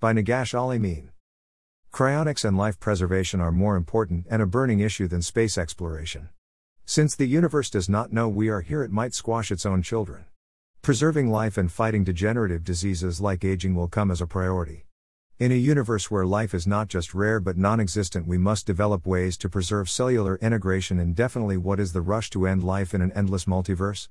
By Nagash Ali Mean. Cryonics and life preservation are more important and a burning issue than space exploration. Since the universe does not know we are here, it might squash its own children. Preserving life and fighting degenerative diseases like aging will come as a priority. In a universe where life is not just rare but non existent, we must develop ways to preserve cellular integration indefinitely. What is the rush to end life in an endless multiverse?